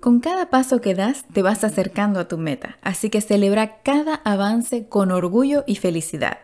Con cada paso que das te vas acercando a tu meta, así que celebra cada avance con orgullo y felicidad.